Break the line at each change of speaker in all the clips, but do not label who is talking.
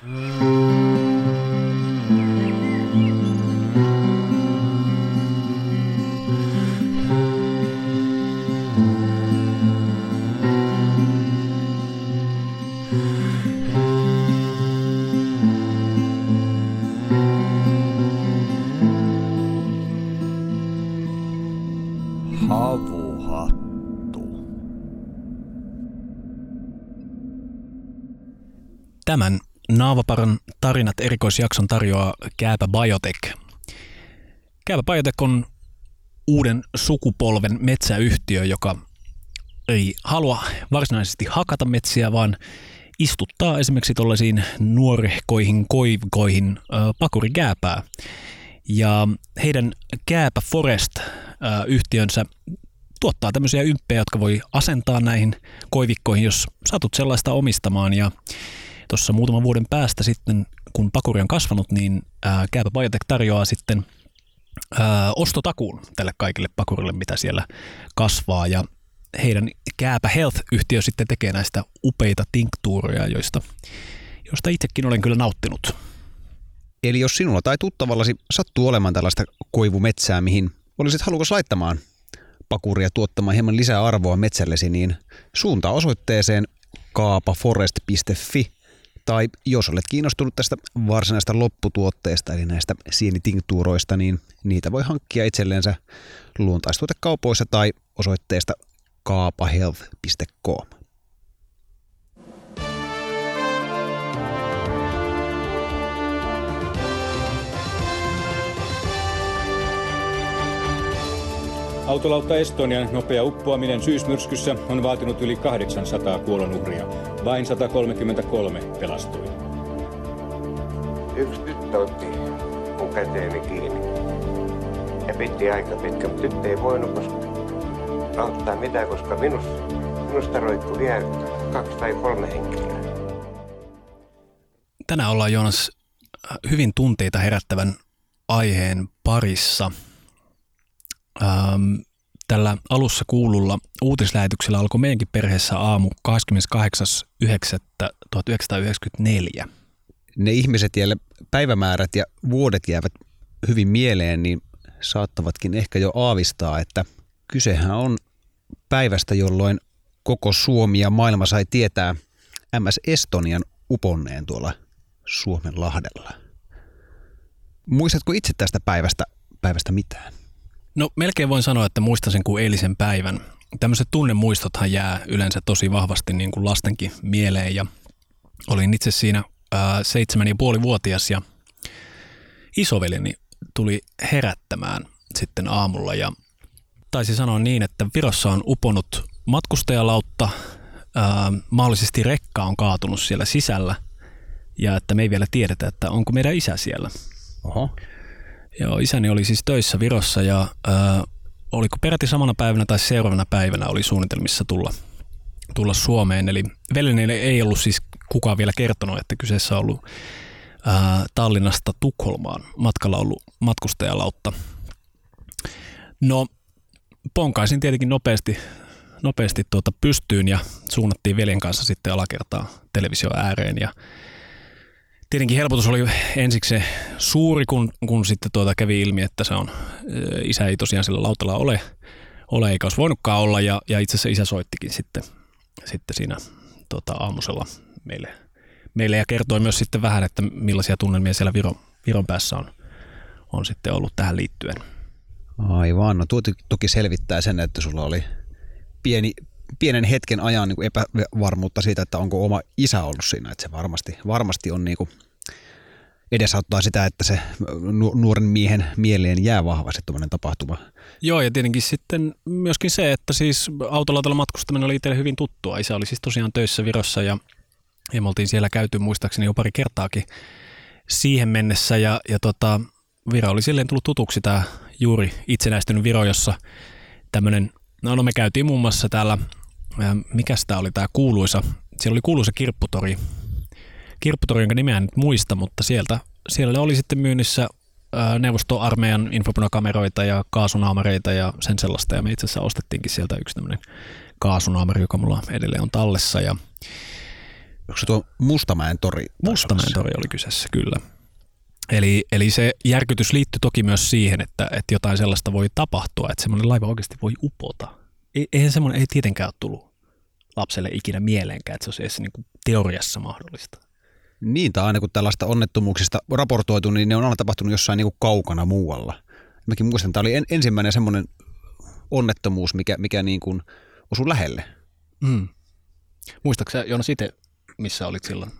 Tämän erikoisjakson tarjoaa Kääpä Biotech. Kääpä Biotech on uuden sukupolven metsäyhtiö, joka ei halua varsinaisesti hakata metsiä, vaan istuttaa esimerkiksi tuollaisiin nuorehkoihin koivikoihin äh, pakurikääpää. Ja heidän Kääpä Forest-yhtiönsä tuottaa tämmöisiä ymppejä, jotka voi asentaa näihin koivikkoihin, jos satut sellaista omistamaan. Ja tuossa muutaman vuoden päästä sitten, kun pakuri on kasvanut, niin Kääpä Biotech tarjoaa sitten ää, ostotakuun tälle kaikille pakurille, mitä siellä kasvaa. Ja heidän Kääpä Health-yhtiö sitten tekee näistä upeita tinktuureja, joista, joista itsekin olen kyllä nauttinut.
Eli jos sinulla tai tuttavallasi sattuu olemaan tällaista koivumetsää, mihin olisit halukas laittamaan pakuria tuottamaan hieman lisää arvoa metsällesi, niin suuntaa osoitteeseen kaapaforest.fi tai jos olet kiinnostunut tästä varsinaista lopputuotteesta, eli näistä sienitinktuuroista, niin niitä voi hankkia itselleensä luontaistuotekaupoissa tai osoitteesta kaapahealth.com.
Autolautta Estonian nopea uppoaminen syysmyrskyssä on vaatinut yli 800 kuolonuhria. Vain 133 pelastui.
Yksi tyttö otti mun käteeni kiinni. Ja piti aika pitkä, mutta tyttö ei voinut koska auttaa mitään, koska minus, minusta roikkui vielä kaksi tai kolme henkilöä.
Tänään ollaan Joonas hyvin tunteita herättävän aiheen parissa – ähm, tällä alussa kuululla uutislähetyksellä alkoi meidänkin perheessä aamu 28.9.1994.
Ne ihmiset, joille päivämäärät ja vuodet jäävät hyvin mieleen, niin saattavatkin ehkä jo aavistaa, että kysehän on päivästä, jolloin koko Suomi ja maailma sai tietää MS Estonian uponneen tuolla Suomen lahdella. Muistatko itse tästä päivästä, päivästä mitään?
No melkein voin sanoa, että muistan sen kuin eilisen päivän. Tämmöiset tunnemuistothan jää yleensä tosi vahvasti niin kuin lastenkin mieleen ja olin itse siinä seitsemän ja puoli vuotias ja isoveljeni tuli herättämään sitten aamulla ja taisi sanoa niin, että Virossa on uponut matkustajalautta, ää, mahdollisesti rekka on kaatunut siellä sisällä ja että me ei vielä tiedetä, että onko meidän isä siellä.
Oho.
Joo, isäni oli siis töissä Virossa ja äh, oliko peräti samana päivänä tai seuraavana päivänä oli suunnitelmissa tulla, tulla Suomeen. Eli veljeni ei ollut siis kukaan vielä kertonut, että kyseessä on ollut äh, Tallinnasta Tukholmaan matkalla ollut matkustajalautta. No, ponkaisin tietenkin nopeasti, nopeasti tuota pystyyn ja suunnattiin veljen kanssa sitten alakertaa televisio ääreen ja Tietenkin helpotus oli ensiksi se suuri, kun, kun sitten tuota kävi ilmi, että se on, isä ei tosiaan sillä lautalla ole, ole eikä olisi voinutkaan olla, ja, ja itse asiassa isä soittikin sitten, sitten siinä tota, aamusella meille, meille, ja kertoi myös sitten vähän, että millaisia tunnelmia siellä Viron, Viron päässä on, on sitten ollut tähän liittyen.
Aivan, no tuo toki selvittää sen, että sulla oli pieni, pienen hetken ajan niin epävarmuutta siitä, että onko oma isä ollut siinä. Että se varmasti, varmasti on niin kuin edesauttaa sitä, että se nuoren miehen mieleen jää vahvasti tuommoinen tapahtuma.
Joo, ja tietenkin sitten myöskin se, että siis autolautalla matkustaminen oli itselle hyvin tuttua. Isä oli siis tosiaan töissä Virossa ja, ja me oltiin siellä käyty muistaakseni jo pari kertaakin siihen mennessä. Ja, ja tota, Viro oli silleen tullut tutuksi tämä juuri itsenäistynyt Viro, jossa tämmöinen, no, no me käytiin muun muassa täällä mikä tämä oli tämä kuuluisa, siellä oli kuuluisa kirpputori, kirpputori, jonka nimeä en nyt muista, mutta sieltä, siellä oli sitten myynnissä neuvostoarmeijan infopunakameroita ja kaasunaamareita ja sen sellaista. Ja me itse asiassa ostettiinkin sieltä yksi tämmöinen kaasunaamari, joka mulla edelleen on tallessa. Ja
onko se tuo Mustamäen tori?
Mustamäen tori oli kyseessä, kyllä. Eli, eli se järkytys liittyy toki myös siihen, että, että jotain sellaista voi tapahtua, että semmoinen laiva oikeasti voi upota. Eihän semmoinen, ei tietenkään ole tullut lapselle ikinä mieleenkään, että se olisi edes niin kuin teoriassa mahdollista.
Niin, tai aina kun tällaista onnettomuuksista raportoitu, niin ne on aina tapahtunut jossain niin kuin kaukana muualla. Mäkin muistan, että tämä oli en, ensimmäinen semmoinen onnettomuus, mikä, mikä niin kuin osui lähelle.
Mm. Muistaaksä Joonas itse, missä olit silloin?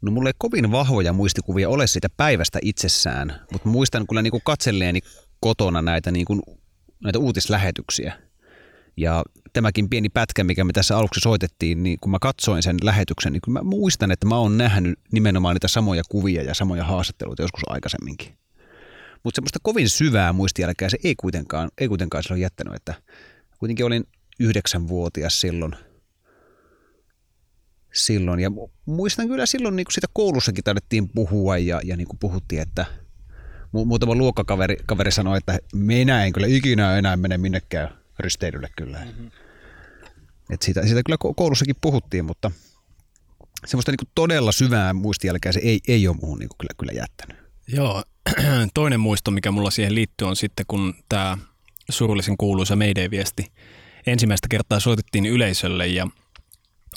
No mulla ei kovin vahvoja muistikuvia ole siitä päivästä itsessään, mutta muistan kyllä niin kuin katselleeni kotona näitä, niin kuin, näitä uutislähetyksiä. Ja tämäkin pieni pätkä, mikä me tässä aluksi soitettiin, niin kun mä katsoin sen lähetyksen, niin mä muistan, että mä oon nähnyt nimenomaan niitä samoja kuvia ja samoja haastatteluita joskus aikaisemminkin. Mutta semmoista kovin syvää muistijälkeä se ei kuitenkaan, ei kuitenkaan silloin jättänyt, että kuitenkin olin yhdeksänvuotias silloin. silloin. Ja muistan kyllä silloin niin sitä koulussakin taidettiin puhua ja, ja niin kuin puhuttiin, että muutama luokkakaveri kaveri sanoi, että minä en kyllä ikinä enää mene minnekään risteilylle kyllä. Mm-hmm. Et siitä, siitä kyllä koulussakin puhuttiin, mutta semmoista niin todella syvää muistijälkeä se ei, ei ole muuhun niin kyllä, kyllä jättänyt.
Joo, toinen muisto, mikä mulla siihen liittyy, on sitten, kun tämä surullisen kuuluisa Mayday-viesti ensimmäistä kertaa soitettiin yleisölle ja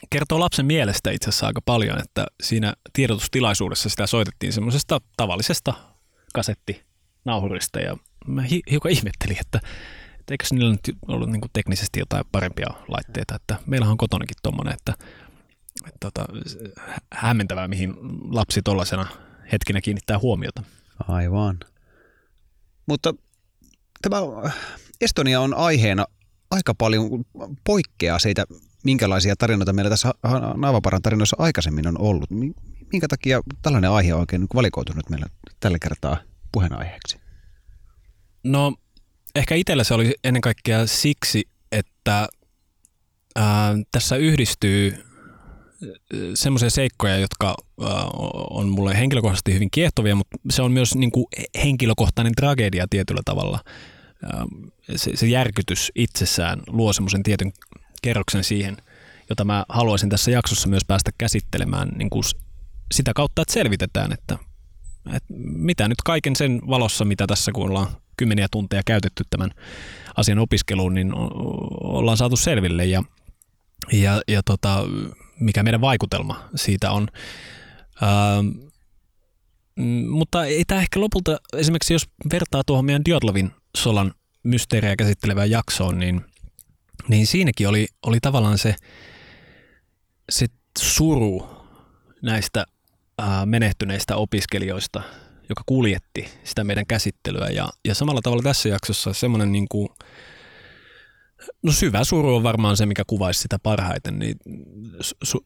kertoo lapsen mielestä itse asiassa aika paljon, että siinä tiedotustilaisuudessa sitä soitettiin semmoisesta tavallisesta kasettinauhurista ja mä hi- hiukan ihmettelin, että eikö niillä nyt ollut niin kuin teknisesti jotain parempia laitteita, että meillähän on kotonakin tuommoinen, että, että, että hämmentävää, mihin lapsi tuollaisena hetkinä kiinnittää huomiota.
Aivan. Mutta tämä Estonia on aiheena aika paljon poikkeaa siitä, minkälaisia tarinoita meillä tässä Naavaparan tarinoissa aikaisemmin on ollut. Minkä takia tällainen aihe on oikein valikoitunut meillä tällä kertaa puheenaiheeksi?
No ehkä itsellä se oli ennen kaikkea siksi, että ää, tässä yhdistyy semmoisia seikkoja, jotka on mulle henkilökohtaisesti hyvin kiehtovia, mutta se on myös niin kuin henkilökohtainen tragedia tietyllä tavalla. Se, se järkytys itsessään luo semmoisen tietyn kerroksen siihen, jota mä haluaisin tässä jaksossa myös päästä käsittelemään niin kuin sitä kautta, että selvitetään, että, että mitä nyt kaiken sen valossa, mitä tässä kun ollaan kymmeniä tunteja käytetty tämän asian opiskeluun, niin ollaan saatu selville ja, ja, ja tota, mikä meidän vaikutelma siitä on. Ähm, mutta ei tämä ehkä lopulta, esimerkiksi jos vertaa tuohon meidän Diotlovin solan mysteeriä käsittelevään jaksoon, niin, niin siinäkin oli, oli tavallaan se, se suru näistä ää, menehtyneistä opiskelijoista, joka kuljetti sitä meidän käsittelyä. Ja, ja samalla tavalla tässä jaksossa semmoinen niin kuin, No syvä suru on varmaan se, mikä kuvaisi sitä parhaiten. Niin, su,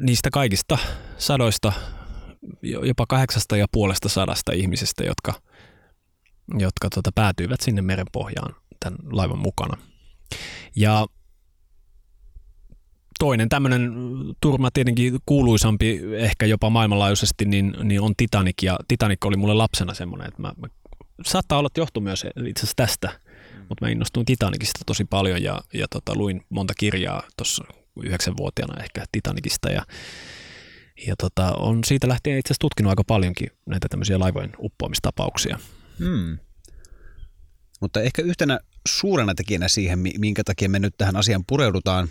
niistä kaikista sadoista, jopa kahdeksasta ja puolesta sadasta ihmisestä, jotka, jotka tota, päätyivät sinne meren pohjaan tämän laivan mukana. Ja toinen tämmöinen turma tietenkin kuuluisampi ehkä jopa maailmanlaajuisesti, niin, niin on Titanic. Ja Titanic oli mulle lapsena semmoinen, että mä, mä saattaa olla, että johtuu myös itse asiassa tästä mutta mä innostuin Titanicista tosi paljon ja, ja tota, luin monta kirjaa tuossa yhdeksänvuotiaana ehkä Titanicista ja, ja tota, on siitä lähtien itse asiassa tutkinut aika paljonkin näitä tämmöisiä laivojen uppoamistapauksia. Hmm.
Mutta ehkä yhtenä suurena tekijänä siihen, minkä takia me nyt tähän asiaan pureudutaan,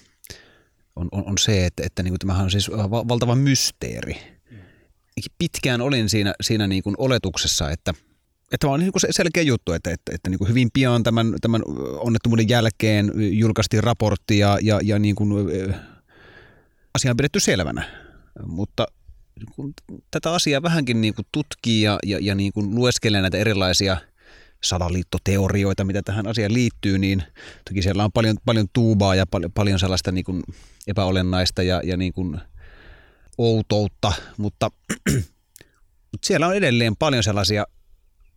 on, on, on se, että, että niin kuin tämähän on siis valtava mysteeri. Pitkään olin siinä, siinä niin kuin oletuksessa, että – että on niin selkeä juttu, että, että, että niin kuin hyvin pian tämän, tämän onnettomuuden jälkeen julkaistiin raportti ja, ja, ja niin kuin, asia on pidetty selvänä. Mutta kun tätä asiaa vähänkin niin kuin tutkii ja, ja, ja niin kuin lueskelee näitä erilaisia salaliittoteorioita, mitä tähän asiaan liittyy, niin toki siellä on paljon, paljon tuubaa ja paljon, paljon sellaista niin kuin epäolennaista ja, ja niin kuin outoutta, mutta, mutta siellä on edelleen paljon sellaisia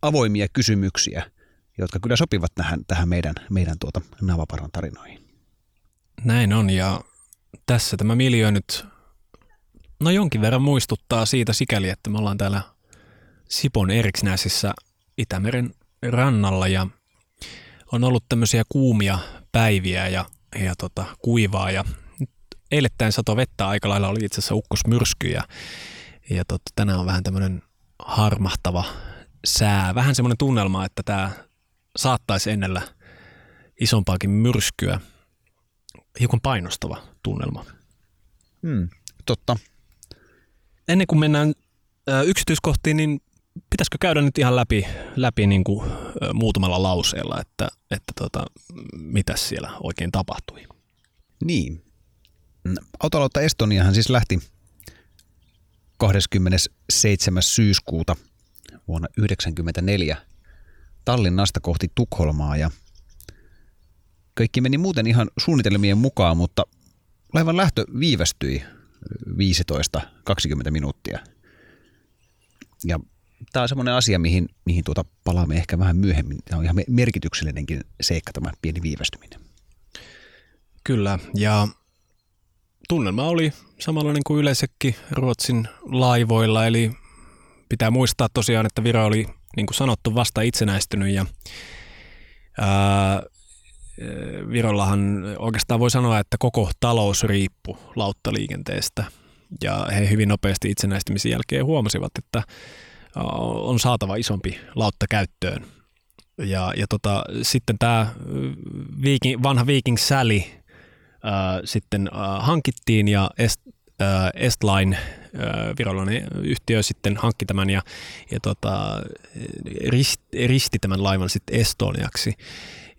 avoimia kysymyksiä, jotka kyllä sopivat tähän, tähän meidän, meidän tuota Navaparan tarinoihin.
Näin on ja tässä tämä miljö nyt no jonkin verran muistuttaa siitä sikäli, että me ollaan täällä Sipon Eriksnäsissä Itämeren rannalla ja on ollut tämmöisiä kuumia päiviä ja, ja tota, kuivaa ja eilettäin sato vettä aika lailla, oli itse asiassa ukkosmyrsky ja, ja totta, tänään on vähän tämmöinen harmahtava sää. Vähän semmoinen tunnelma, että tämä saattaisi ennellä isompaakin myrskyä. Hiukan painostava tunnelma.
Hmm, totta.
Ennen kuin mennään yksityiskohtiin, niin pitäisikö käydä nyt ihan läpi, läpi niin kuin, muutamalla lauseella, että, että tota, mitä siellä oikein tapahtui?
Niin. Autolautta Estoniahan siis lähti 27. syyskuuta vuonna 1994 Tallinnasta kohti Tukholmaa ja kaikki meni muuten ihan suunnitelmien mukaan, mutta laivan lähtö viivästyi 15-20 minuuttia. Ja tämä on semmoinen asia, mihin, mihin tuota palaamme ehkä vähän myöhemmin. Tämä on ihan merkityksellinenkin seikka tämä pieni viivästyminen.
Kyllä, ja tunnelma oli samanlainen kuin yleensäkin Ruotsin laivoilla, eli pitää muistaa tosiaan, että Viro oli niin kuin sanottu vasta itsenäistynyt ja ää, Virollahan oikeastaan voi sanoa, että koko talous riippui lauttaliikenteestä ja he hyvin nopeasti itsenäistymisen jälkeen huomasivat, että on saatava isompi lautta käyttöön. Ja, ja tota, sitten tämä viiking, vanha Viking Sally ää, sitten ää, hankittiin ja Est, ää, Estline, ää, virolainen yhtiö, sitten hankki tämän ja, ja tota, rist, risti tämän laivan sitten Estoniaksi.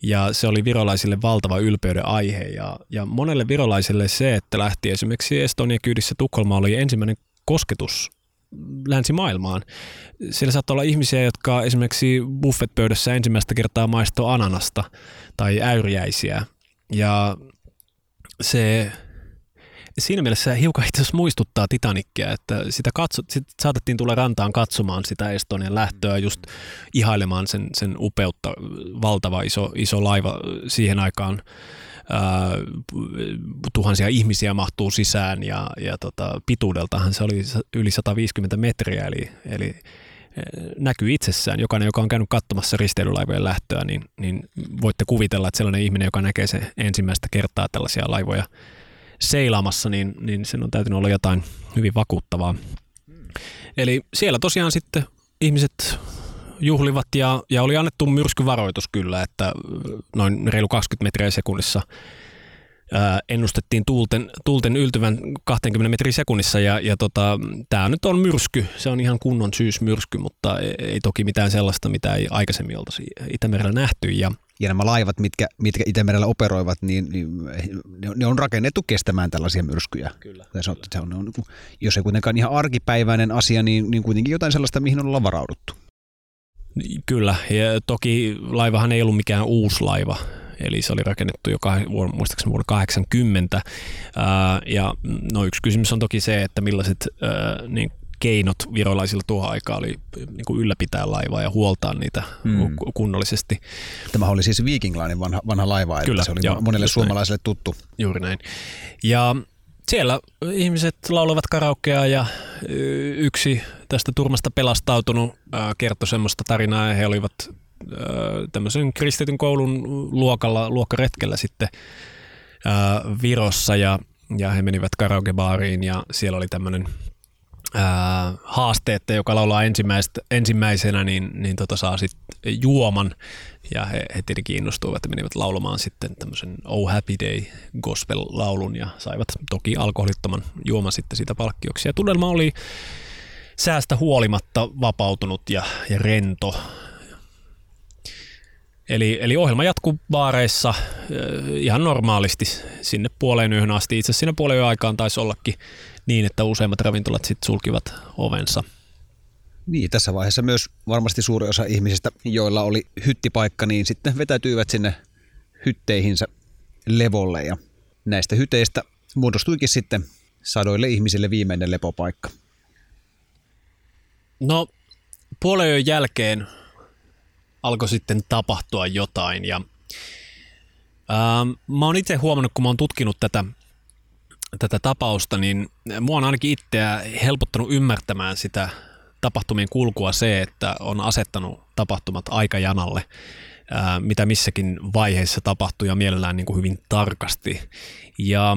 Ja se oli virolaisille valtava ylpeyden aihe ja, ja monelle virolaiselle se, että lähti esimerkiksi Estonia kyydissä Tukholma oli ensimmäinen kosketus länsimaailmaan. Siellä saattaa olla ihmisiä, jotka esimerkiksi buffetpöydässä ensimmäistä kertaa maistoo ananasta tai äyriäisiä. Ja se siinä mielessä hiukan itse asiassa muistuttaa Titanicia, että sitä katso, sit saatettiin tulla rantaan katsomaan sitä Estonian lähtöä, just ihailemaan sen, sen upeutta, valtava iso, iso laiva siihen aikaan. Ää, tuhansia ihmisiä mahtuu sisään ja, ja tota, pituudeltahan se oli yli 150 metriä, eli, eli näkyy itsessään. Jokainen, joka on käynyt katsomassa risteilylaivojen lähtöä, niin, niin voitte kuvitella, että sellainen ihminen, joka näkee sen ensimmäistä kertaa tällaisia laivoja seilaamassa, niin, niin sen on täytynyt olla jotain hyvin vakuuttavaa. Eli siellä tosiaan sitten ihmiset juhlivat ja, ja oli annettu myrskyvaroitus kyllä, että noin reilu 20 metriä sekunnissa ää, ennustettiin tuulten, tuulten yltyvän 20 metriä sekunnissa ja, ja tota, tämä nyt on myrsky, se on ihan kunnon syysmyrsky, mutta ei, ei toki mitään sellaista, mitä ei aikaisemmin oltaisi Itämerellä nähty ja –
ja nämä laivat, mitkä, mitkä Itämerellä operoivat, niin, niin ne on rakennettu kestämään tällaisia myrskyjä. Kyllä. Se on, se on, on, niinku, jos ei kuitenkaan ihan arkipäiväinen asia, niin, niin kuitenkin jotain sellaista, mihin on varauduttu.
Kyllä, ja toki laivahan ei ollut mikään uusi laiva, eli se oli rakennettu jo muistaakseni vuonna 80. ja no yksi kysymys on toki se, että millaiset niin keinot virolaisilla tuohon aikaan oli niin kuin ylläpitää laivaa ja huoltaa niitä mm. kunnollisesti.
Tämä oli siis viikinglainen vanha, vanha laiva, Kyllä, se oli joo, monelle suomalaiselle näin. tuttu.
Juuri näin. Ja siellä ihmiset laulevat karaokea ja yksi tästä turmasta pelastautunut kertoi semmoista tarinaa ja he olivat tämmöisen kristityn koulun luokalla, luokkaretkellä sitten Virossa ja, ja he menivät karaokebaariin ja siellä oli tämmöinen haaste, että joka laulaa ensimmäisenä, niin, niin tota saa sitten juoman. Ja he, he tietenkin innostuivat ja menivät laulamaan sitten tämmöisen Oh Happy Day gospel-laulun ja saivat toki alkoholittoman juoman sitten siitä palkkioksi. Ja tunnelma oli säästä huolimatta vapautunut ja, ja rento. Eli, eli ohjelma jatkuu baareissa ihan normaalisti sinne puoleen yhden asti. Itse siinä puoleen aikaan taisi ollakin niin, että useimmat ravintolat sitten sulkivat ovensa.
Niin, tässä vaiheessa myös varmasti suuri osa ihmisistä, joilla oli hyttipaikka, niin sitten vetäytyivät sinne hytteihinsä levolle ja näistä hyteistä muodostuikin sitten sadoille ihmisille viimeinen lepopaikka.
No, puolen jälkeen alkoi sitten tapahtua jotain ja ähm, mä oon itse huomannut, kun mä oon tutkinut tätä tätä tapausta, niin mua on ainakin itseä helpottanut ymmärtämään sitä tapahtumien kulkua se, että on asettanut tapahtumat aikajanalle, ää, mitä missäkin vaiheessa tapahtuu ja mielellään niin kuin hyvin tarkasti. Ja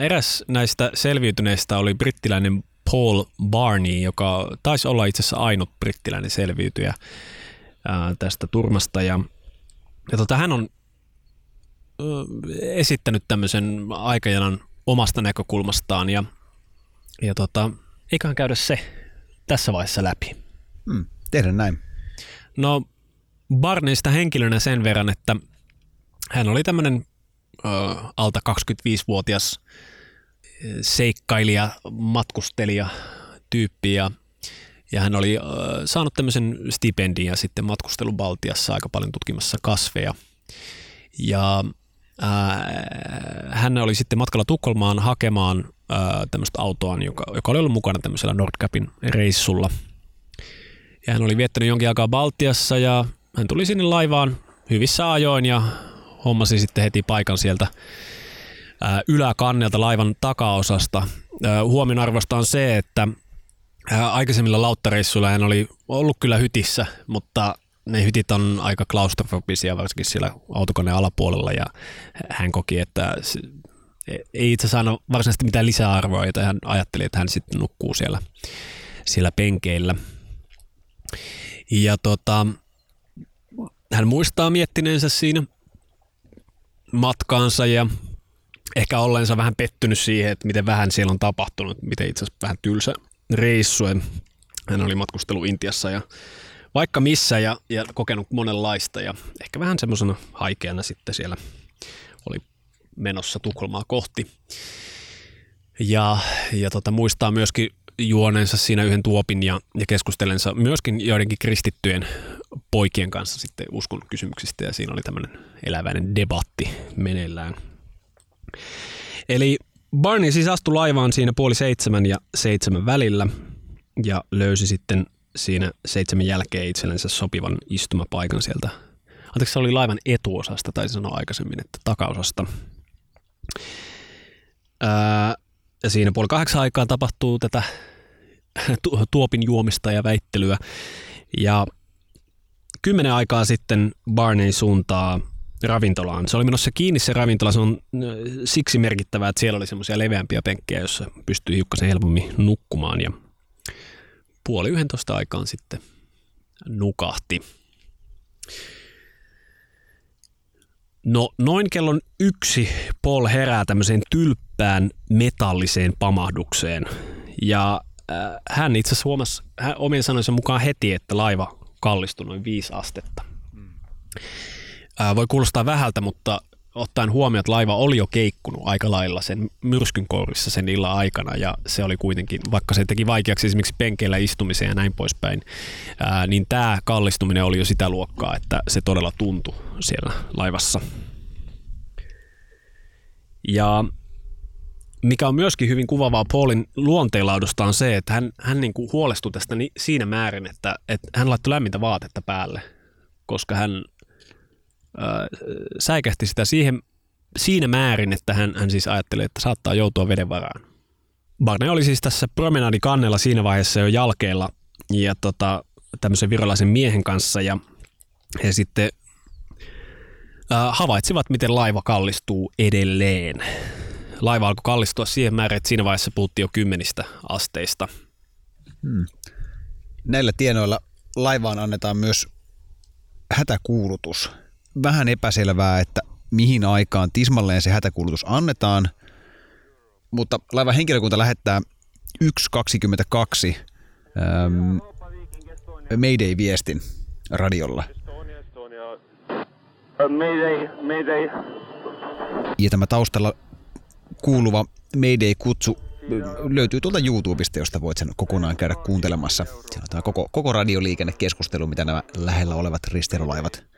Eräs näistä selviytyneistä oli brittiläinen Paul Barney, joka taisi olla itse asiassa ainut brittiläinen selviytyjä tästä turmasta. Ja, ja tota, hän on esittänyt tämmöisen aikajanan omasta näkökulmastaan ja, ja tota, eiköhän käydä se tässä vaiheessa läpi.
Hmm, tehdään näin.
No Barneysta henkilönä sen verran, että hän oli tämmöinen ö, alta 25-vuotias seikkailija, matkustelija tyyppi ja, ja hän oli ö, saanut tämmöisen stipendin ja sitten matkustellut Baltiassa aika paljon tutkimassa kasveja. Ja ää, hän oli sitten matkalla Tukholmaan hakemaan tämmöistä autoa, joka, joka oli ollut mukana tämmöisellä Nordcapin reissulla. Ja hän oli viettänyt jonkin aikaa Baltiassa ja hän tuli sinne laivaan hyvissä ajoin ja hommasi sitten heti paikan sieltä ää, yläkannelta laivan takaosasta. Huomionarvosta on se, että aikaisemmilla lauttareissuilla hän oli ollut kyllä hytissä, mutta ne hytit on aika klaustrofobisia, varsinkin siellä autokoneen alapuolella, ja hän koki, että ei itse saanut varsinaisesti mitään lisäarvoa, joten hän ajatteli, että hän sitten nukkuu siellä, siellä penkeillä. Ja tota, hän muistaa miettineensä siinä matkaansa ja ehkä olleensa vähän pettynyt siihen, että miten vähän siellä on tapahtunut, miten itse asiassa vähän tylsä reissu. Hän oli matkustellut Intiassa ja vaikka missä ja, ja kokenut monenlaista ja ehkä vähän semmoisena haikeana sitten siellä oli menossa Tukholmaa kohti. Ja, ja tota, muistaa myöskin juoneensa siinä yhden tuopin ja, ja keskustelensa myöskin joidenkin kristittyjen poikien kanssa sitten uskon kysymyksistä ja siinä oli tämmöinen eläväinen debatti meneillään. Eli Barney siis astui laivaan siinä puoli seitsemän ja seitsemän välillä ja löysi sitten siinä seitsemän jälkeen itsellensä sopivan istumapaikan sieltä. Anteeksi, se oli laivan etuosasta, tai sanoa aikaisemmin, että takaosasta. Ää, siinä puoli kahdeksan aikaa tapahtuu tätä tuopin juomista ja väittelyä. Ja kymmenen aikaa sitten Barney suuntaa ravintolaan. Se oli menossa kiinni se ravintola, se on siksi merkittävää, että siellä oli semmoisia leveämpiä penkkejä, joissa pystyi hiukkasen helpommin nukkumaan ja puoli yhdentoista aikaan sitten nukahti. No noin kellon yksi Paul herää tämmöiseen tylppään metalliseen pamahdukseen ja äh, hän itse asiassa huomasi hän omien sanojensa mukaan heti, että laiva kallistui noin viisi astetta. Mm. Äh, voi kuulostaa vähältä, mutta ottaen huomioon, että laiva oli jo keikkunut aika lailla sen myrskyn kourissa sen illan aikana ja se oli kuitenkin, vaikka se teki vaikeaksi esimerkiksi penkeillä istumisen ja näin poispäin, ää, niin tämä kallistuminen oli jo sitä luokkaa, että se todella tuntui siellä laivassa. Ja mikä on myöskin hyvin kuvavaa Paulin luonteenlaadusta on se, että hän, hän niin kuin huolestui tästä siinä määrin, että, että hän laittoi lämmintä vaatetta päälle, koska hän säikähti sitä siihen, siinä määrin, että hän, hän siis ajatteli, että saattaa joutua veden varaan. Barney oli siis tässä promenadikannella siinä vaiheessa jo jalkeella ja tota, tämmöisen virolaisen miehen kanssa ja he sitten äh, havaitsivat, miten laiva kallistuu edelleen. Laiva alkoi kallistua siihen määrään, että siinä vaiheessa puhuttiin jo kymmenistä asteista. Hmm.
Näillä tienoilla laivaan annetaan myös hätäkuulutus – vähän epäselvää, että mihin aikaan tismalleen se hätäkuulutus annetaan, mutta laivan henkilökunta lähettää 1.22 ähm, Mayday-viestin radiolla. Mayday, Mayday. Ja tämä taustalla kuuluva Mayday-kutsu löytyy tuolta YouTubesta, josta voit sen kokonaan käydä kuuntelemassa. Siellä on tämä koko, koko radioliikennekeskustelu, mitä nämä lähellä olevat risteilylaivat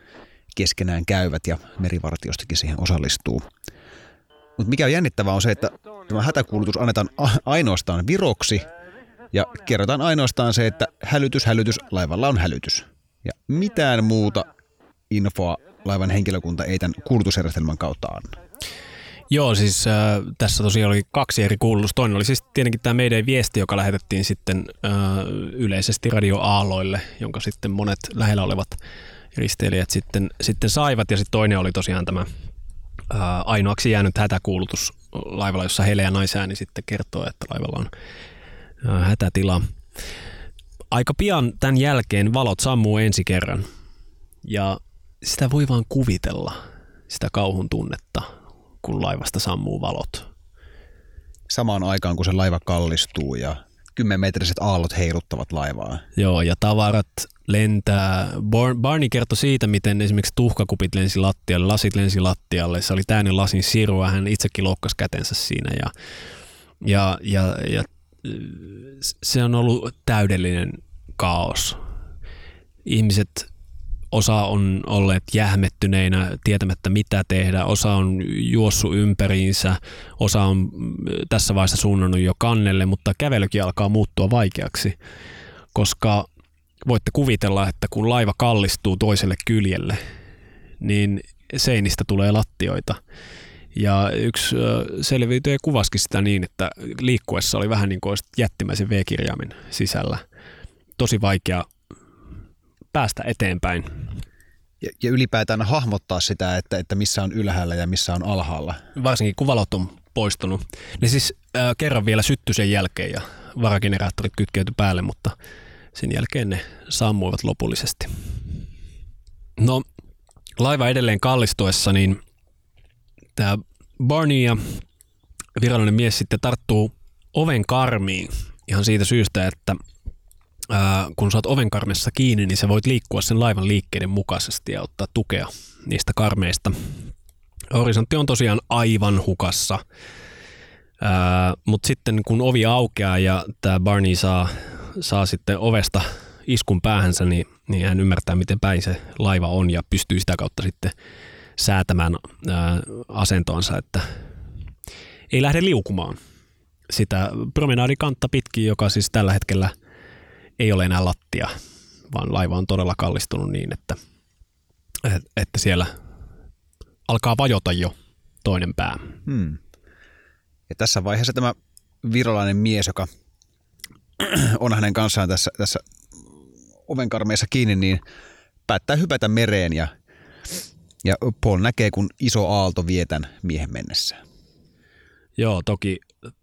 keskenään käyvät ja merivartiostakin siihen osallistuu. Mutta mikä on jännittävää on se, että tämä hätäkuulutus annetaan ainoastaan viroksi ja kerrotaan ainoastaan se, että hälytys, hälytys, laivalla on hälytys. Ja mitään muuta infoa laivan henkilökunta ei tämän kuulutusjärjestelmän kautta anna.
Joo, siis äh, tässä tosiaan oli kaksi eri kuulutusta. Toinen oli siis tietenkin tämä meidän viesti, joka lähetettiin sitten äh, yleisesti radioaaloille, jonka sitten monet lähellä olevat risteilijät sitten, sitten saivat. Ja sitten toinen oli tosiaan tämä ää, ainoaksi jäänyt hätäkuulutus laivalla, jossa heleä naisääni sitten kertoo, että laivalla on hätätila. Aika pian tämän jälkeen valot sammuu ensi kerran ja sitä voi vaan kuvitella, sitä kauhun tunnetta, kun laivasta sammuu valot.
Samaan aikaan, kun se laiva kallistuu ja kymmenmetriset aallot heiluttavat laivaa.
Joo, ja tavarat lentää. Barney kertoi siitä, miten esimerkiksi tuhkakupit lensi lattialle, lasit lensi lattialle. Se oli täynnä lasin sirua, hän itsekin loukkasi kätensä siinä. Ja, ja, ja, ja se on ollut täydellinen kaos. Ihmiset osa on olleet jähmettyneinä, tietämättä mitä tehdä, osa on juossut ympäriinsä, osa on tässä vaiheessa suunnannut jo kannelle, mutta kävelykin alkaa muuttua vaikeaksi, koska voitte kuvitella, että kun laiva kallistuu toiselle kyljelle, niin seinistä tulee lattioita. Ja yksi selviytyjä kuvaskin sitä niin, että liikkuessa oli vähän niin kuin jättimäisen V-kirjaimen sisällä. Tosi vaikea päästä eteenpäin.
Ja, ja ylipäätään hahmottaa sitä, että, että missä on ylhäällä ja missä on alhaalla.
Varsinkin kun valot on poistunut. Ne siis äh, kerran vielä syttyi sen jälkeen ja varageneraattorit kytkeytyi päälle, mutta sen jälkeen ne sammuivat lopullisesti. No, laiva edelleen kallistuessa, niin tämä Barney ja virallinen mies sitten tarttuu oven karmiin ihan siitä syystä, että ää, kun saat oven karmessa kiinni, niin sä voit liikkua sen laivan liikkeiden mukaisesti ja ottaa tukea niistä karmeista. Horisontti on tosiaan aivan hukassa, mutta sitten kun ovi aukeaa ja tämä Barney saa, saa sitten ovesta iskun päähänsä, niin, niin hän ymmärtää, miten päin se laiva on ja pystyy sitä kautta sitten säätämään ää, asentoansa, että ei lähde liukumaan sitä promenaadikantta pitkin, joka siis tällä hetkellä – ei ole enää lattia, vaan laiva on todella kallistunut niin, että, että siellä alkaa vajota jo toinen pää. Hmm.
Ja tässä vaiheessa tämä virolainen mies, joka on hänen kanssaan tässä, tässä ovenkarmeessa kiinni, niin päättää hypätä mereen ja, ja Paul näkee, kun iso aalto vietän miehen mennessä.
Joo, toki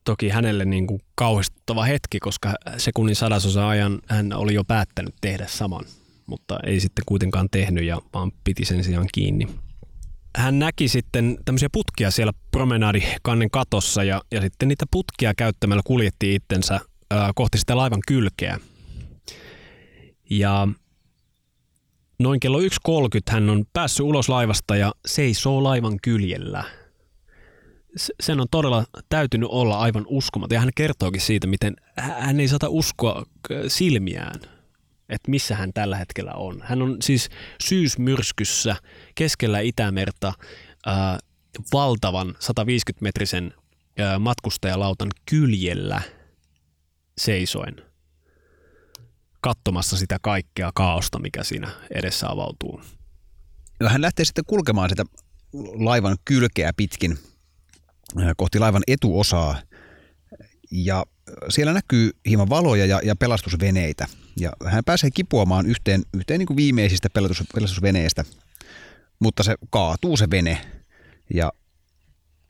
toki hänelle niin kuin kauhistuttava hetki, koska sekunnin sadasosa ajan hän oli jo päättänyt tehdä saman, mutta ei sitten kuitenkaan tehnyt ja vaan piti sen sijaan kiinni. Hän näki sitten tämmöisiä putkia siellä promenadikannen katossa ja, ja sitten niitä putkia käyttämällä kuljetti itsensä kohti sitä laivan kylkeä. Ja noin kello 1.30 hän on päässyt ulos laivasta ja seisoo laivan kyljellä – sen on todella täytynyt olla aivan uskomaton. Ja hän kertookin siitä, miten hän ei saata uskoa silmiään, että missä hän tällä hetkellä on. Hän on siis syysmyrskyssä keskellä Itämerta äh, valtavan 150-metrisen äh, matkustajalautan kyljellä seisoen katsomassa sitä kaikkea kaaosta, mikä siinä edessä avautuu.
No, hän lähtee sitten kulkemaan sitä laivan kylkeä pitkin – kohti laivan etuosaa ja siellä näkyy hieman valoja ja, ja pelastusveneitä. Ja hän pääsee kipuamaan yhteen, yhteen niin kuin viimeisistä pelastus, pelastusveneistä, mutta se kaatuu se vene. Ja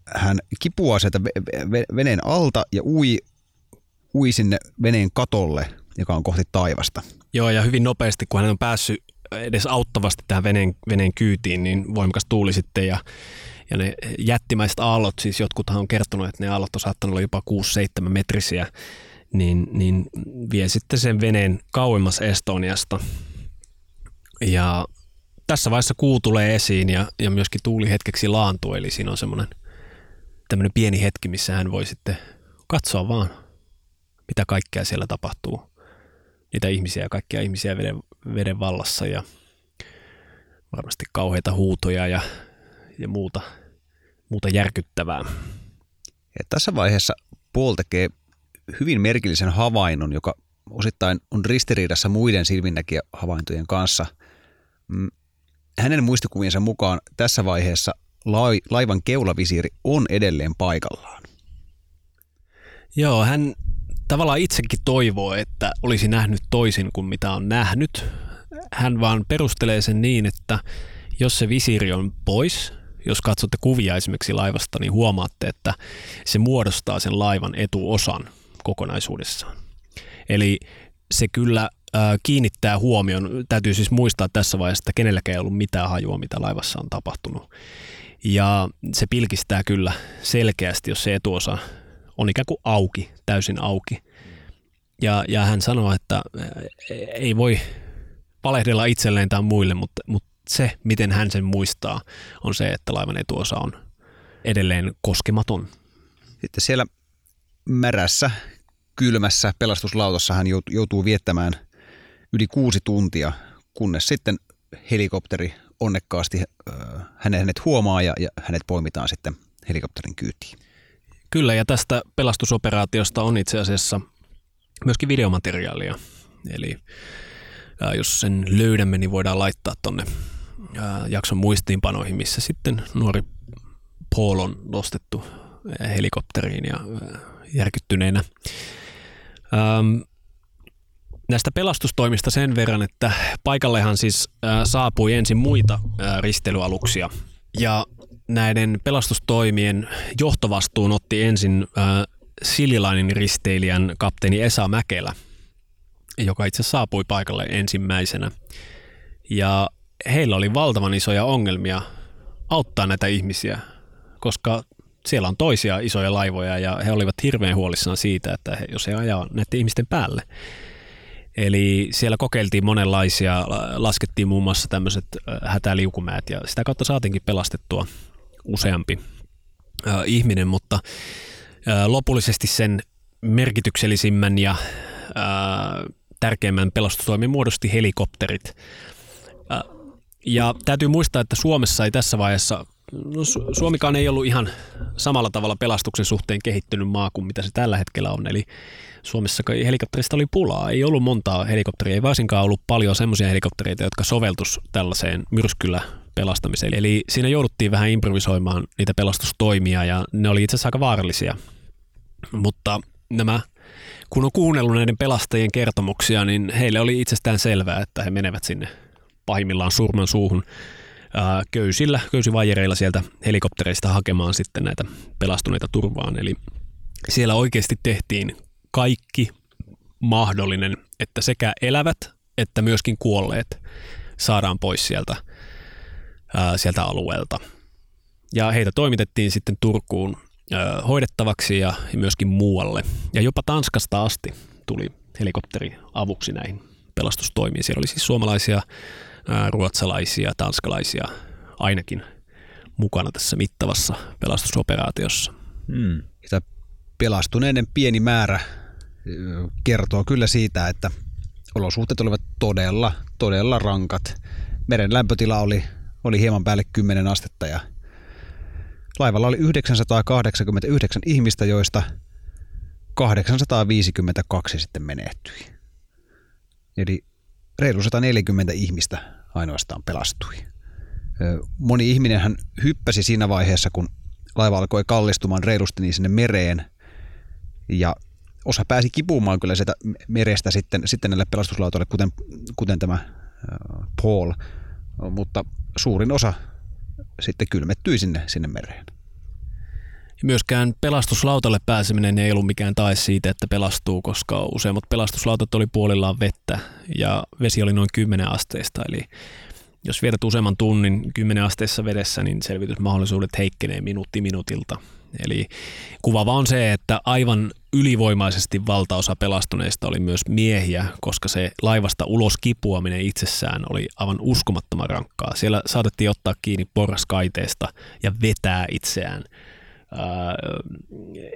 hän kipuaa sieltä veneen alta ja ui, ui sinne veneen katolle, joka on kohti taivasta.
Joo, ja hyvin nopeasti, kun hän on päässyt edes auttavasti tähän veneen, veneen kyytiin, niin voimakas tuuli sitten ja ja ne jättimäiset aallot, siis jotkuthan on kertonut, että ne aallot on saattanut olla jopa 6-7 metrisiä, niin, niin vie sitten sen veneen kauemmas Estoniasta. Ja tässä vaiheessa kuu tulee esiin ja, ja myöskin tuuli hetkeksi laantuu, eli siinä on semmoinen tämmöinen pieni hetki, missä hän voi sitten katsoa vaan, mitä kaikkea siellä tapahtuu. Niitä ihmisiä ja kaikkia ihmisiä veden, veden vallassa ja varmasti kauheita huutoja ja ja muuta, muuta järkyttävää.
Ja tässä vaiheessa Paul tekee hyvin merkillisen havainnon, joka osittain on ristiriidassa muiden silminnäkijähavaintojen kanssa. Mm, hänen muistikuviensa mukaan tässä vaiheessa laivan keulavisiiri on edelleen paikallaan.
Joo, hän tavallaan itsekin toivoo, että olisi nähnyt toisin kuin mitä on nähnyt. Hän vaan perustelee sen niin, että jos se visiiri on pois, jos katsotte kuvia esimerkiksi laivasta, niin huomaatte, että se muodostaa sen laivan etuosan kokonaisuudessaan. Eli se kyllä kiinnittää huomion. Täytyy siis muistaa tässä vaiheessa, että kenelläkään ei ollut mitään hajua, mitä laivassa on tapahtunut. Ja se pilkistää kyllä selkeästi, jos se etuosa on ikään kuin auki, täysin auki. Ja, ja hän sanoo, että ei voi palehdella itselleen tai muille, mutta, mutta se, miten hän sen muistaa, on se, että laivan etuosa on edelleen koskematon.
Sitten siellä märässä, kylmässä pelastuslautossa hän joutuu viettämään yli kuusi tuntia, kunnes sitten helikopteri onnekkaasti hänet, hänet huomaa ja, ja hänet poimitaan sitten helikopterin kyytiin.
Kyllä, ja tästä pelastusoperaatiosta on itse asiassa myöskin videomateriaalia. Eli jos sen löydämme, niin voidaan laittaa tuonne jakson muistiinpanoihin, missä sitten nuori Paul on nostettu helikopteriin ja järkyttyneenä. Näistä pelastustoimista sen verran, että paikallehan siis saapui ensin muita risteilyaluksia ja näiden pelastustoimien johtovastuun otti ensin Sililainin risteilijän kapteeni Esa Mäkelä, joka itse saapui paikalle ensimmäisenä. Ja heillä oli valtavan isoja ongelmia auttaa näitä ihmisiä, koska siellä on toisia isoja laivoja ja he olivat hirveän huolissaan siitä, että he, jos he ajaa näiden ihmisten päälle. Eli siellä kokeiltiin monenlaisia, laskettiin muun muassa tämmöiset hätäliukumäät ja sitä kautta saatiinkin pelastettua useampi ihminen, mutta lopullisesti sen merkityksellisimmän ja tärkeimmän pelastustoimen muodosti helikopterit. Ja täytyy muistaa, että Suomessa ei tässä vaiheessa, no Suomikaan ei ollut ihan samalla tavalla pelastuksen suhteen kehittynyt maa kuin mitä se tällä hetkellä on. Eli Suomessa helikopterista oli pulaa. Ei ollut montaa helikopteria, ei varsinkaan ollut paljon semmoisia helikoptereita, jotka soveltus tällaiseen myrskyllä pelastamiseen. Eli siinä jouduttiin vähän improvisoimaan niitä pelastustoimia ja ne oli itse asiassa aika vaarallisia. Mutta nämä, kun on kuunnellut näiden pelastajien kertomuksia, niin heille oli itsestään selvää, että he menevät sinne pahimmillaan surman suuhun köysillä, köysivajereilla sieltä helikoptereista hakemaan sitten näitä pelastuneita turvaan. Eli siellä oikeasti tehtiin kaikki mahdollinen, että sekä elävät että myöskin kuolleet saadaan pois sieltä, ää, sieltä alueelta. Ja heitä toimitettiin sitten Turkuun ää, hoidettavaksi ja myöskin muualle. Ja jopa Tanskasta asti tuli helikopteri avuksi näihin pelastustoimiin. Siellä oli siis suomalaisia, ää, ruotsalaisia, tanskalaisia ainakin mukana tässä mittavassa pelastusoperaatiossa.
Hmm. pelastuneiden pieni määrä kertoo kyllä siitä, että olosuhteet olivat todella, todella rankat. Meren lämpötila oli, oli hieman päälle 10 astetta ja laivalla oli 989 ihmistä, joista 852 sitten menehtyi. Eli reilu 140 ihmistä ainoastaan pelastui. Moni ihminen hän hyppäsi siinä vaiheessa, kun laiva alkoi kallistumaan reilusti niin sinne mereen ja osa pääsi kipumaan kyllä sieltä merestä sitten, sitten näille pelastuslautoille, kuten, kuten tämä Paul, mutta suurin osa sitten kylmettyi sinne, sinne mereen.
Myöskään pelastuslautalle pääseminen ei ollut mikään tae siitä, että pelastuu, koska useimmat pelastuslautat oli puolillaan vettä ja vesi oli noin 10 asteista. Eli jos viedät useamman tunnin 10 asteessa vedessä, niin selvitysmahdollisuudet heikkenee minuutti minuutilta. Eli kuvava on se, että aivan ylivoimaisesti valtaosa pelastuneista oli myös miehiä, koska se laivasta ulos kipuaminen itsessään oli aivan uskomattoman rankkaa. Siellä saatettiin ottaa kiinni porraskaiteesta ja vetää itseään ää,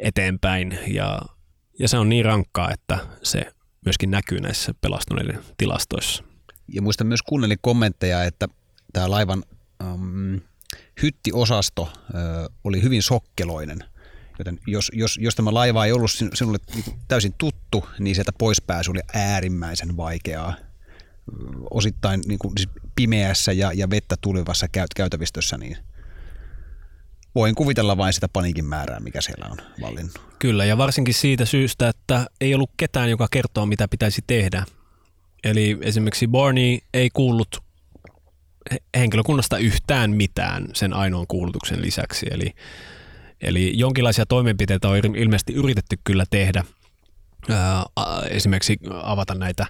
eteenpäin ja, ja se on niin rankkaa, että se myöskin näkyy näissä pelastuneiden tilastoissa.
Ja muistan myös kuunnelin kommentteja, että tämä laivan um, hyttiosasto oli hyvin sokkeloinen. Joten jos, jos, jos tämä laiva ei ollut sinulle niinku täysin tuttu, niin sieltä poispääsy oli äärimmäisen vaikeaa. Osittain niin kuin, siis pimeässä ja, ja vettä tulevassa käyt, käytävistössä, niin voin kuvitella vain sitä paniikin määrää, mikä siellä on vallinnut.
Kyllä, ja varsinkin siitä syystä, että ei ollut ketään, joka kertoo, mitä pitäisi tehdä. Eli esimerkiksi Barney ei kuullut henkilökunnasta yhtään mitään sen ainoan kuulutuksen lisäksi. Eli, eli jonkinlaisia toimenpiteitä on ilmeisesti yritetty kyllä tehdä. Esimerkiksi avata näitä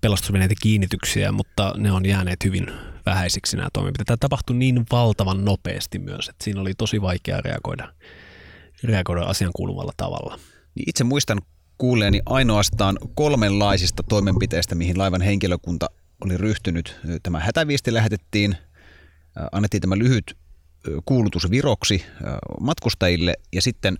pelastusveneiden kiinnityksiä, mutta ne on jääneet hyvin vähäisiksi nämä toimenpiteet. Tämä tapahtui niin valtavan nopeasti myös, että siinä oli tosi vaikea reagoida, reagoida asian kuuluvalla tavalla.
Niin itse muistan kuulleeni ainoastaan kolmenlaisista toimenpiteistä, mihin laivan henkilökunta oli ryhtynyt. Tämä hätäviesti lähetettiin, annettiin tämä lyhyt kuulutus viroksi matkustajille ja sitten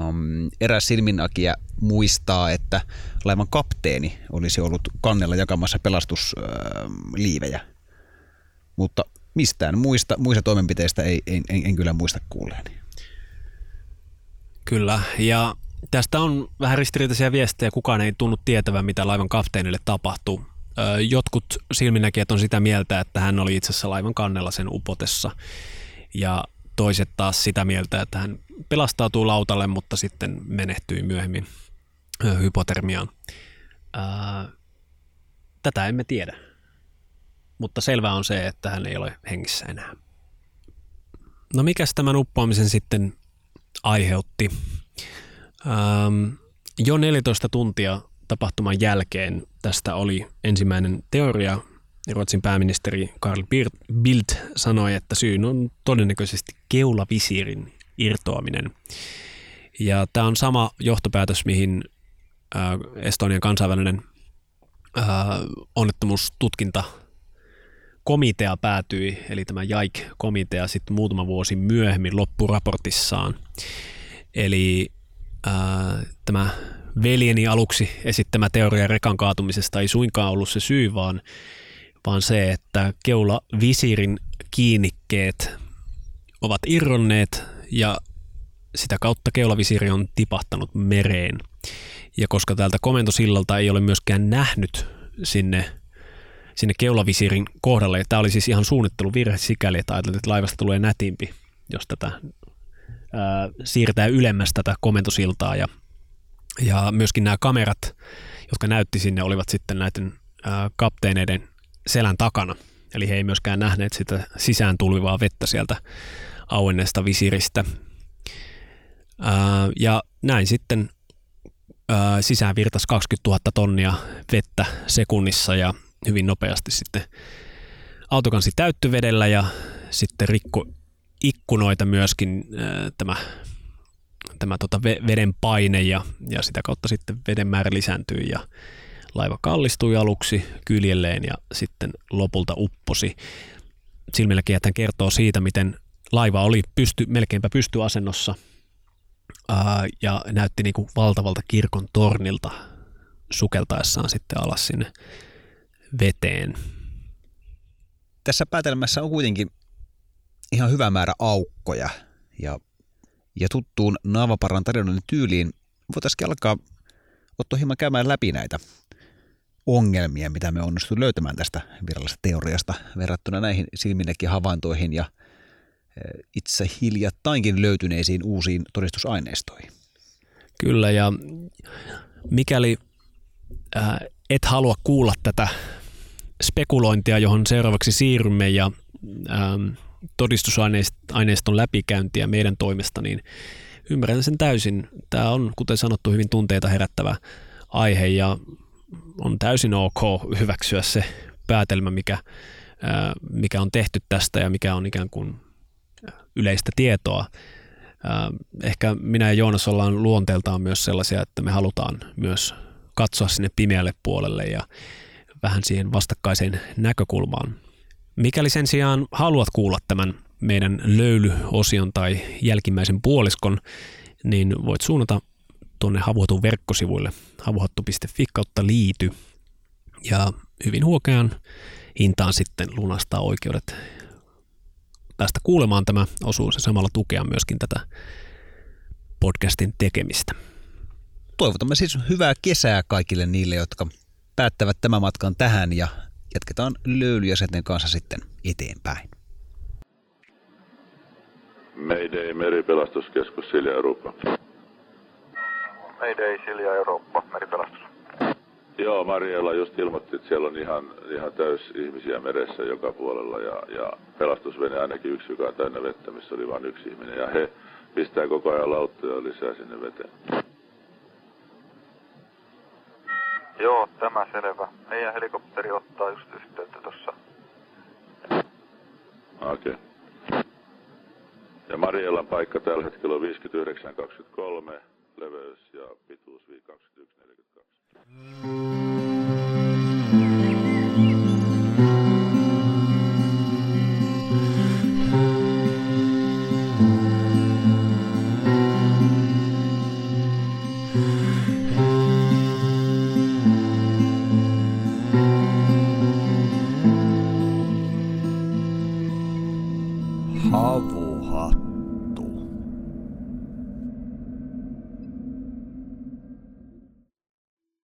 um, eräs silminäkijä muistaa, että laivan kapteeni olisi ollut kannella jakamassa pelastusliivejä. Mutta mistään muista, muista toimenpiteistä ei, en, en, en kyllä muista kuulleeni.
Kyllä, ja tästä on vähän ristiriitaisia viestejä. Kukaan ei tunnu tietävän, mitä laivan kapteenille tapahtuu. Jotkut silminnäkijät on sitä mieltä, että hän oli itse asiassa laivan kannella sen upotessa. Ja toiset taas sitä mieltä, että hän pelastautuu lautalle, mutta sitten menehtyi myöhemmin hypotermiaan. Tätä emme tiedä, mutta selvää on se, että hän ei ole hengissä enää. No mikäs tämän uppoamisen sitten aiheutti? jo 14 tuntia tapahtuman jälkeen tästä oli ensimmäinen teoria. Ruotsin pääministeri Carl Bildt sanoi, että syyn on todennäköisesti keulavisiirin irtoaminen. Ja tämä on sama johtopäätös, mihin Estonian kansainvälinen onnettomuustutkinta komitea päätyi, eli tämä JAIK-komitea sitten muutama vuosi myöhemmin loppuraportissaan. Eli ää, tämä veljeni aluksi esittämä teoria rekan kaatumisesta ei suinkaan ollut se syy, vaan, vaan se, että keula visirin kiinnikkeet ovat irronneet ja sitä kautta keulavisiiri on tipahtanut mereen. Ja koska täältä komentosillalta ei ole myöskään nähnyt sinne, sinne keulavisiirin kohdalle, tämä oli siis ihan suunnitteluvirhe sikäli, että ajateltiin, että laivasta tulee nätimpi, jos tätä ää, siirtää ylemmäs tätä komentosiltaa ja, ja myöskin nämä kamerat, jotka näytti sinne, olivat sitten näiden kapteeneiden selän takana. Eli he ei myöskään nähneet sitä sisään tulvivaa vettä sieltä auenneesta visiristä. Ja näin sitten ää, sisään virtas 20 000 tonnia vettä sekunnissa ja hyvin nopeasti sitten autokansi täytty vedellä ja sitten rikko ikkunoita myöskin tämä, tämä tota veden paine ja, ja sitä kautta sitten veden määrä lisääntyi ja laiva kallistui aluksi kyljelleen ja sitten lopulta upposi. Silmilläkin hän kertoo siitä, miten laiva oli pysty, melkeinpä pystyasennossa ää, ja näytti niin kuin valtavalta kirkon tornilta sukeltaessaan sitten alas sinne veteen.
Tässä päätelmässä on kuitenkin ihan hyvä määrä aukkoja ja, ja tuttuun Naavaparan tarjonnan tyyliin voitaisiin alkaa ottaa hieman käymään läpi näitä ongelmia, mitä me onnistuimme löytämään tästä virallisesta teoriasta verrattuna näihin silminnäkin havaintoihin ja e, itse hiljattainkin löytyneisiin uusiin todistusaineistoihin.
Kyllä, ja mikäli äh, et halua kuulla tätä spekulointia, johon seuraavaksi siirrymme ja ähm, todistusaineiston läpikäyntiä meidän toimesta, niin ymmärrän sen täysin. Tämä on, kuten sanottu, hyvin tunteita herättävä aihe ja on täysin ok hyväksyä se päätelmä, mikä, mikä on tehty tästä ja mikä on ikään kuin yleistä tietoa. Ehkä minä ja Joonas ollaan luonteeltaan myös sellaisia, että me halutaan myös katsoa sinne pimeälle puolelle ja vähän siihen vastakkaiseen näkökulmaan. Mikäli sen sijaan haluat kuulla tämän meidän löylyosion tai jälkimmäisen puoliskon, niin voit suunnata tuonne Havuhatun verkkosivuille havuhattu.fi kautta liity ja hyvin huokean hintaan sitten lunastaa oikeudet päästä kuulemaan tämä osuus ja samalla tukea myöskin tätä podcastin tekemistä.
Toivotamme siis hyvää kesää kaikille niille, jotka päättävät tämän matkan tähän ja jatketaan löylyjäsenten kanssa sitten eteenpäin.
Mayday meripelastuskeskus Silja Eurooppa.
Mayday Silja Eurooppa, meripelastus.
Joo, Mariella just ilmoitti, että siellä on ihan, ihan täys ihmisiä meressä joka puolella ja, ja pelastusvene ainakin yksi, joka on täynnä vettä, missä oli vain yksi ihminen. Ja he pistää koko ajan lauttoja lisää sinne veteen.
Joo, tämä selvä. Meidän helikopteri ottaa
1923